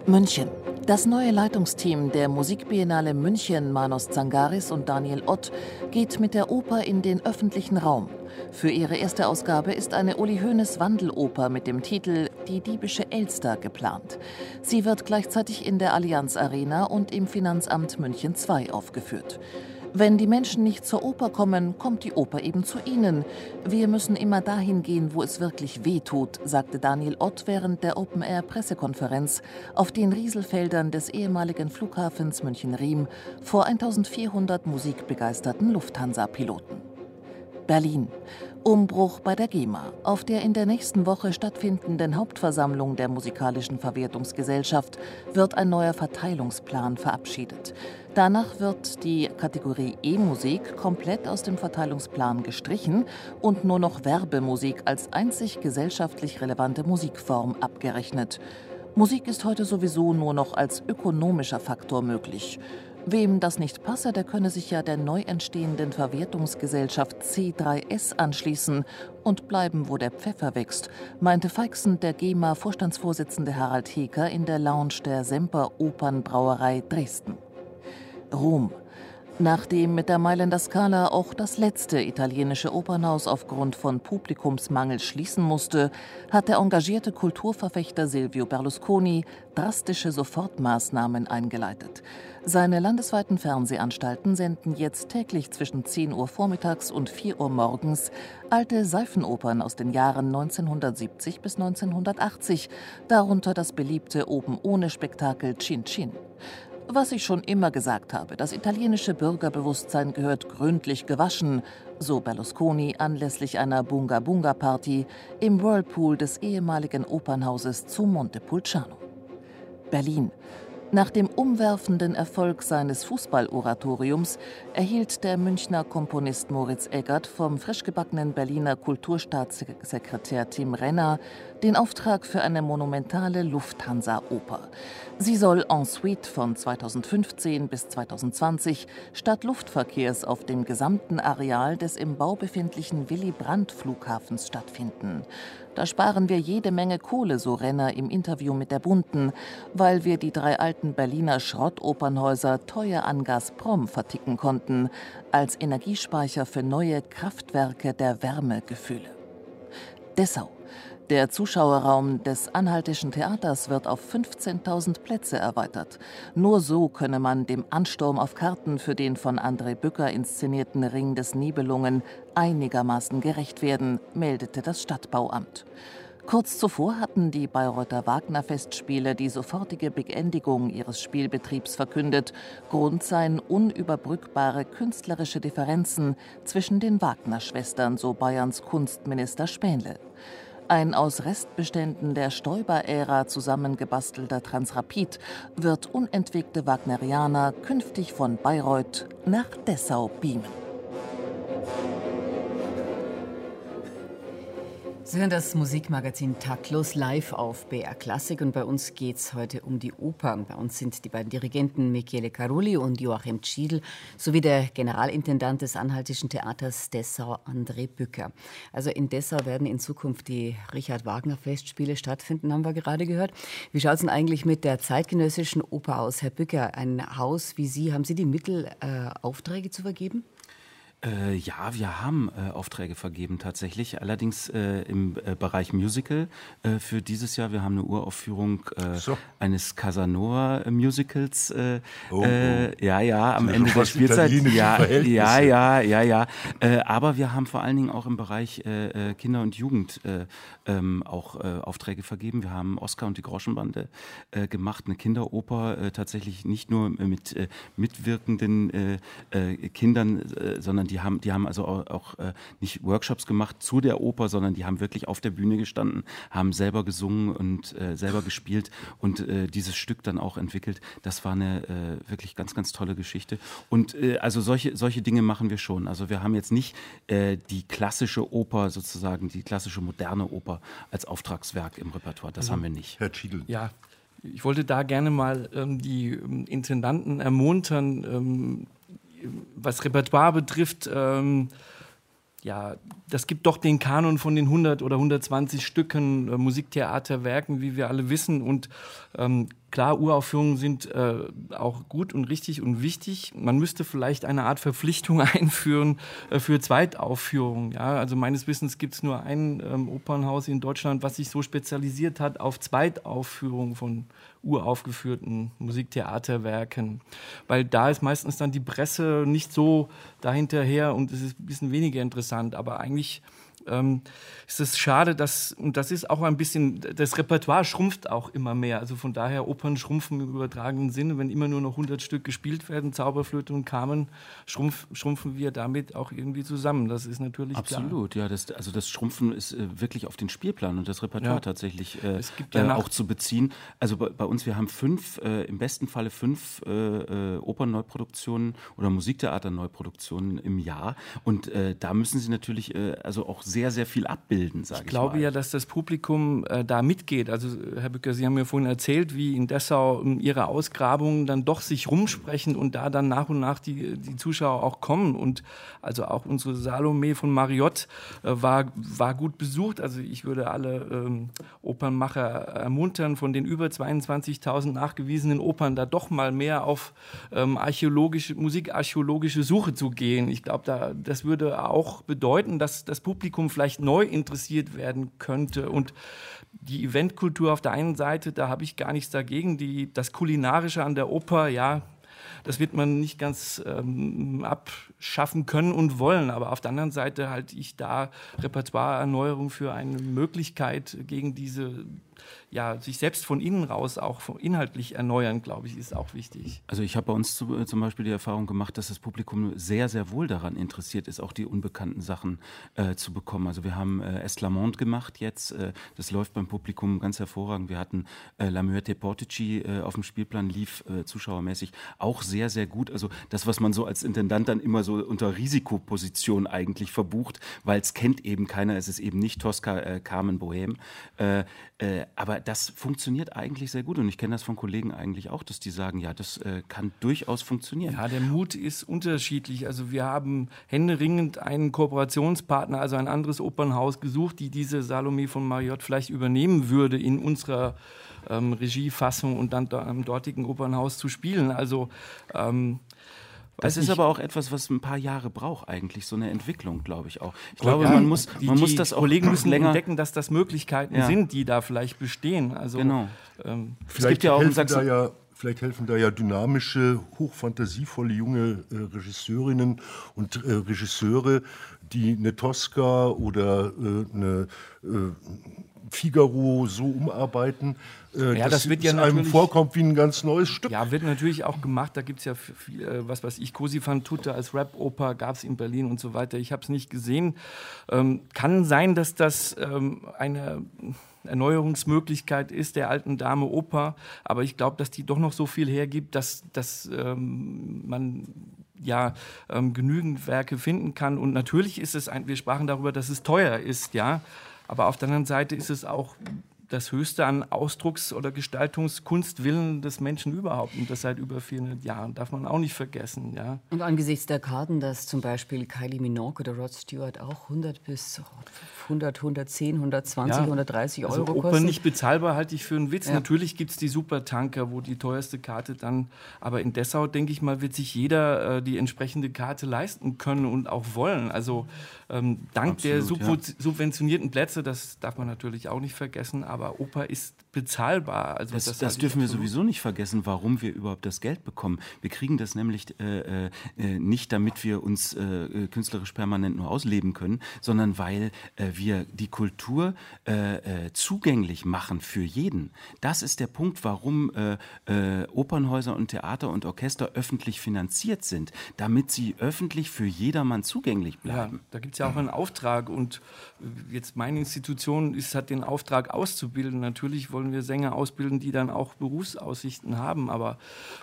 München. Das neue Leitungsteam der Musikbiennale München, Manos Zangaris und Daniel Ott, geht mit der Oper in den öffentlichen Raum. Für ihre erste Ausgabe ist eine Uli Hoeneß Wandeloper mit dem Titel Die diebische Elster geplant. Sie wird gleichzeitig in der Allianz Arena und im Finanzamt München II aufgeführt. Wenn die Menschen nicht zur Oper kommen, kommt die Oper eben zu ihnen. Wir müssen immer dahin gehen, wo es wirklich weh tut, sagte Daniel Ott während der Open-Air-Pressekonferenz auf den Rieselfeldern des ehemaligen Flughafens München-Riem vor 1400 musikbegeisterten Lufthansa-Piloten. Berlin. Umbruch bei der GEMA. Auf der in der nächsten Woche stattfindenden Hauptversammlung der Musikalischen Verwertungsgesellschaft wird ein neuer Verteilungsplan verabschiedet. Danach wird die Kategorie E-Musik komplett aus dem Verteilungsplan gestrichen und nur noch Werbemusik als einzig gesellschaftlich relevante Musikform abgerechnet. Musik ist heute sowieso nur noch als ökonomischer Faktor möglich. Wem das nicht passe, der könne sich ja der neu entstehenden Verwertungsgesellschaft C3S anschließen und bleiben, wo der Pfeffer wächst, meinte feixend der GEMA-Vorstandsvorsitzende Harald Heker in der Lounge der Semper Opernbrauerei Dresden. Rom. Nachdem mit der Mailänder Scala auch das letzte italienische Opernhaus aufgrund von Publikumsmangel schließen musste, hat der engagierte Kulturverfechter Silvio Berlusconi drastische Sofortmaßnahmen eingeleitet. Seine landesweiten Fernsehanstalten senden jetzt täglich zwischen 10 Uhr vormittags und 4 Uhr morgens alte Seifenopern aus den Jahren 1970 bis 1980, darunter das beliebte Oben ohne Spektakel Cin Cin. Was ich schon immer gesagt habe, das italienische Bürgerbewusstsein gehört gründlich gewaschen, so Berlusconi anlässlich einer Bunga Bunga Party im Whirlpool des ehemaligen Opernhauses zu Montepulciano. Berlin. Nach dem umwerfenden Erfolg seines Fußballoratoriums erhielt der Münchner Komponist Moritz Eggert vom frischgebackenen Berliner Kulturstaatssekretär Tim Renner den Auftrag für eine monumentale Lufthansa-Oper. Sie soll en suite von 2015 bis 2020 statt Luftverkehrs auf dem gesamten Areal des im Bau befindlichen Willy Brandt-Flughafens stattfinden. Da sparen wir jede Menge Kohle, so Renner im Interview mit der Bunden, weil wir die drei alten Berliner Schrottopernhäuser teuer an Gazprom verticken konnten, als Energiespeicher für neue Kraftwerke der Wärmegefühle. Dessau. Der Zuschauerraum des Anhaltischen Theaters wird auf 15.000 Plätze erweitert. Nur so könne man dem Ansturm auf Karten für den von André Bücker inszenierten Ring des Nibelungen einigermaßen gerecht werden, meldete das Stadtbauamt. Kurz zuvor hatten die Bayreuther Wagner-Festspiele die sofortige Beendigung ihres Spielbetriebs verkündet. Grund seien unüberbrückbare künstlerische Differenzen zwischen den Wagner-Schwestern, so Bayerns Kunstminister Spähnle. Ein aus Restbeständen der Stoiber-Ära zusammengebastelter Transrapid wird unentwegte Wagnerianer künftig von Bayreuth nach Dessau beamen. Sie hören das Musikmagazin Taktlos live auf BR Klassik und bei uns geht es heute um die Oper. Bei uns sind die beiden Dirigenten Michele Carulli und Joachim Schiedl sowie der Generalintendant des Anhaltischen Theaters Dessau, André Bücker. Also in Dessau werden in Zukunft die Richard Wagner Festspiele stattfinden, haben wir gerade gehört. Wie schaut es denn eigentlich mit der zeitgenössischen Oper aus? Herr Bücker, ein Haus wie Sie, haben Sie die Mittel, äh, Aufträge zu vergeben? Äh, ja, wir haben äh, Aufträge vergeben tatsächlich, allerdings äh, im äh, Bereich Musical äh, für dieses Jahr. Wir haben eine Uraufführung äh, so. eines Casanova-Musicals. Oh, oh. ja, ja, am Ende der Spielzeit. Ja, ja, ja, ja, ja. aber wir haben vor allen Dingen auch im Bereich Kinder und Jugend ähm, auch Aufträge vergeben. Wir haben Oscar und die Groschenbande gemacht, eine Kinderoper, tatsächlich nicht nur mit mitwirkenden Kindern, sondern die haben, die haben also auch, auch äh, nicht Workshops gemacht zu der Oper, sondern die haben wirklich auf der Bühne gestanden, haben selber gesungen und äh, selber gespielt und äh, dieses Stück dann auch entwickelt. Das war eine äh, wirklich ganz, ganz tolle Geschichte. Und äh, also solche, solche Dinge machen wir schon. Also wir haben jetzt nicht äh, die klassische Oper sozusagen, die klassische moderne Oper als Auftragswerk im Repertoire. Das also, haben wir nicht. Herr Schiedl. Ja, ich wollte da gerne mal ähm, die ähm, Intendanten ermuntern, ähm, was Repertoire betrifft, ähm, ja, das gibt doch den Kanon von den 100 oder 120 Stücken äh, Musiktheaterwerken, wie wir alle wissen. Und ähm, klar, Uraufführungen sind äh, auch gut und richtig und wichtig. Man müsste vielleicht eine Art Verpflichtung einführen äh, für Zweitaufführungen. Ja? Also meines Wissens gibt es nur ein ähm, Opernhaus in Deutschland, was sich so spezialisiert hat auf Zweitaufführungen von uraufgeführten Musiktheaterwerken. Weil da ist meistens dann die Presse nicht so dahinterher und es ist ein bisschen weniger interessant. Aber eigentlich ähm, ist es schade, dass, und das ist auch ein bisschen, das Repertoire schrumpft auch immer mehr. Also von daher Opern schrumpfen im übertragenen Sinne, wenn immer nur noch 100 Stück gespielt werden, Zauberflöte und Carmen, schrumpf, schrumpfen wir damit auch irgendwie zusammen. Das ist natürlich Absolut, klar. ja. Das, also das Schrumpfen ist äh, wirklich auf den Spielplan und das Repertoire Ja. tatsächlich äh, äh, auch zu beziehen. Also bei, bei uns, wir haben fünf, äh, im besten Falle fünf äh, äh, Opernneuproduktionen oder Musiktheaterneuproduktionen im Jahr. Und da müssen sie natürlich also auch sehr, sehr viel abbilden, sage ich, Ich glaube mal. ja, dass das Publikum äh, da mitgeht. Also Herr Bücker, Sie haben mir vorhin erzählt, wie in Dessau ähm, Ihre Ausgrabungen dann doch sich rumsprechen und da dann nach und nach die, die Zuschauer auch kommen. Und also auch unsere Salome von Mariotte äh, war, war gut besucht. Also ich würde alle ähm, Opernmacher ermuntern, von den über 22.000 nachgewiesenen Opern da doch mal mehr auf ähm, archäologische, musikarchäologische Suche zu gehen. Ich glaube, da, das würde auch bedeuten, dass das Publikum vielleicht neu interessiert werden könnte und die Eventkultur auf der einen Seite, da habe ich gar nichts dagegen. Die, das Kulinarische an der Oper, ja, das wird man nicht ganz ähm, abschaffen können und wollen. Aber auf der anderen Seite halte ich da Repertoireerneuerung für eine Möglichkeit gegen diese, ja, sich selbst von innen raus auch inhaltlich erneuern, glaube ich, ist auch wichtig. Also ich habe bei uns äh, zum Beispiel die Erfahrung gemacht, dass das Publikum sehr, sehr wohl daran interessiert ist, auch die unbekannten Sachen äh, zu bekommen. Also wir haben äh, Estlamont gemacht jetzt, äh, das läuft beim Publikum ganz hervorragend. Wir hatten äh, La Muerte Portici äh, auf dem Spielplan, lief äh, zuschauermäßig auch sehr, sehr gut. Also das, was man so als Intendant dann immer so unter Risikoposition eigentlich verbucht, weil es kennt eben keiner, es ist eben nicht Tosca, äh, Carmen, Bohème. Aber das funktioniert eigentlich sehr gut und ich kenne das von Kollegen eigentlich auch, dass die sagen, ja, das äh, kann durchaus funktionieren. Ja, der Mut ist unterschiedlich. Also wir haben händeringend einen Kooperationspartner, also ein anderes Opernhaus gesucht, die diese Salome von Mariotte vielleicht übernehmen würde in unserer ähm, Regiefassung und dann da am dortigen Opernhaus zu spielen. Also ähm, Das weiß ist nicht. aber auch etwas, was ein paar Jahre braucht eigentlich, so eine Entwicklung, glaube ich auch. Ich Ja, glaube, man muss, die, man muss die das auch Kollegen müssen länger entdecken, dass das Möglichkeiten Ja. sind, die da vielleicht bestehen. Also, Genau. Ähm, Vielleicht, gibt ja auch in helfen Sachsen- da ja, vielleicht helfen da ja dynamische, hochfantasievolle junge äh, Regisseurinnen und äh, Regisseure, die eine Tosca oder äh, eine äh, Figaro so umarbeiten, äh, Ja, dass das wird ja es einem vorkommt wie ein ganz neues Stück. Ja, wird natürlich auch gemacht. Da gibt es ja viel, äh, was weiß ich, Cosi fan tutte als Rap-Oper gab es in Berlin und so weiter. Ich habe es nicht gesehen. Ähm, kann sein, dass das ähm, eine Erneuerungsmöglichkeit ist der alten Dame Oper, aber ich glaube, dass die doch noch so viel hergibt, dass, dass ähm, man ja ähm, genügend Werke finden kann. Und natürlich ist es ein, wir sprachen darüber, dass es teuer ist, ja. Aber auf der anderen Seite ist es auch das Höchste an Ausdrucks- oder Gestaltungskunstwillen des Menschen überhaupt. Und das seit über 400 Jahren. Darf man auch nicht vergessen. Ja. Und angesichts der Karten, dass zum Beispiel Kylie Minogue oder Rod Stewart auch 100 bis 100, 110, 120, 130 Euro also Oper kosten. nicht bezahlbar halte ich für einen Witz. Ja. Natürlich gibt es die Supertanker, wo die teuerste Karte dann, aber in Dessau, denke ich mal, wird sich jeder äh, die entsprechende Karte leisten können und auch wollen. Also ähm, dank der Absolut, subvo- subventionierten Plätze, das darf man natürlich auch nicht vergessen, aber Oper ist bezahlbar. Also Das, das, ich dürfen wir sowieso nicht vergessen, warum wir überhaupt das Geld bekommen. Wir kriegen das nämlich äh, äh, nicht, damit wir uns äh, äh, künstlerisch permanent nur ausleben können, sondern weil äh, wir die Kultur äh, äh, zugänglich machen für jeden. Das ist der Punkt, warum äh, äh, Opernhäuser und Theater und Orchester öffentlich finanziert sind, damit sie öffentlich für jedermann zugänglich Ja, bleiben. da gibt es ja auch einen Auftrag und äh, jetzt meine Institution ist, hat den Auftrag auszubilden. Natürlich wollen wir Sänger ausbilden, die dann auch Berufsaussichten haben, aber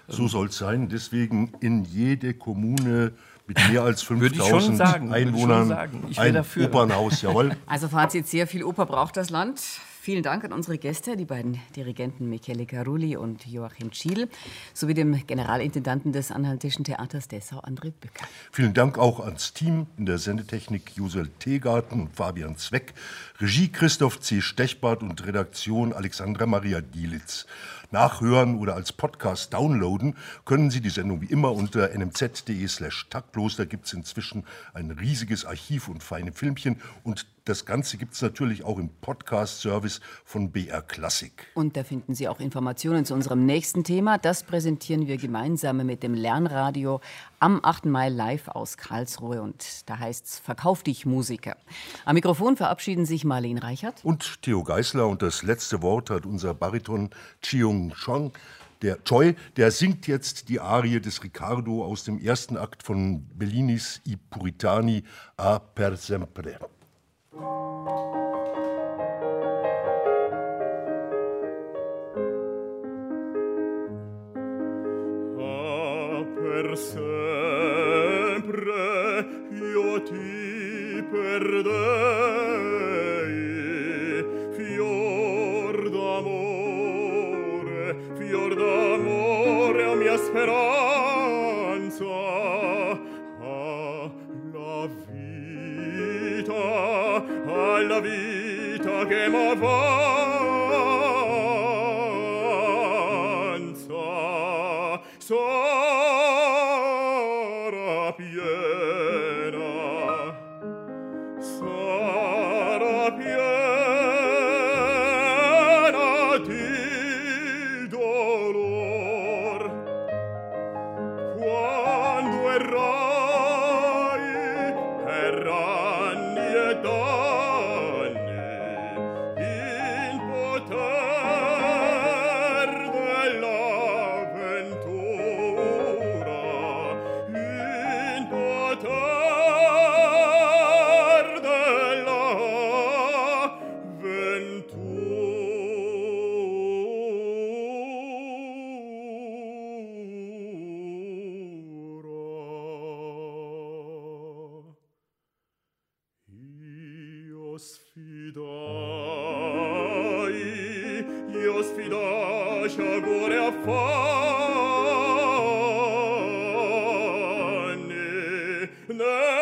So soll es sein. Deswegen in jede Kommune mit mehr als Würde ich schon 5000 sagen, würde ich schon Einwohnern sagen. Ich ein dafür. Opernhaus, jawohl. Also Fazit, sehr viel Oper braucht das Land. Vielen Dank an unsere Gäste, die beiden Dirigenten Michele Carulli und Joachim Schiel, sowie dem Generalintendanten des Anhaltischen Theaters Dessau, André Bücker. Vielen Dank auch ans Team in der Sendetechnik Josel Teegarten und Fabian Zweck, Regie Christoph C. Stechbart und Redaktion Alexandra Maria Dielitz. Nachhören oder als Podcast downloaden können Sie die Sendung wie immer unter nmz.de slash taktlos. Da gibt es inzwischen ein riesiges Archiv und feine Filmchen und das Ganze gibt es natürlich auch im Podcast-Service von BR Classic. Und da finden Sie auch Informationen zu unserem nächsten Thema. Das präsentieren wir gemeinsam mit dem Lernradio am 8. Mai live aus Karlsruhe. Und da heißt es Verkauf dich Musiker. Am Mikrofon verabschieden sich Marlene Reichert. Und Theo Geisler. Und das letzte Wort hat unser Bariton Chiung Chong. Der Choi, der singt jetzt die Arie des Riccardo aus dem ersten Akt von Bellinis I Puritani a per sempre. No.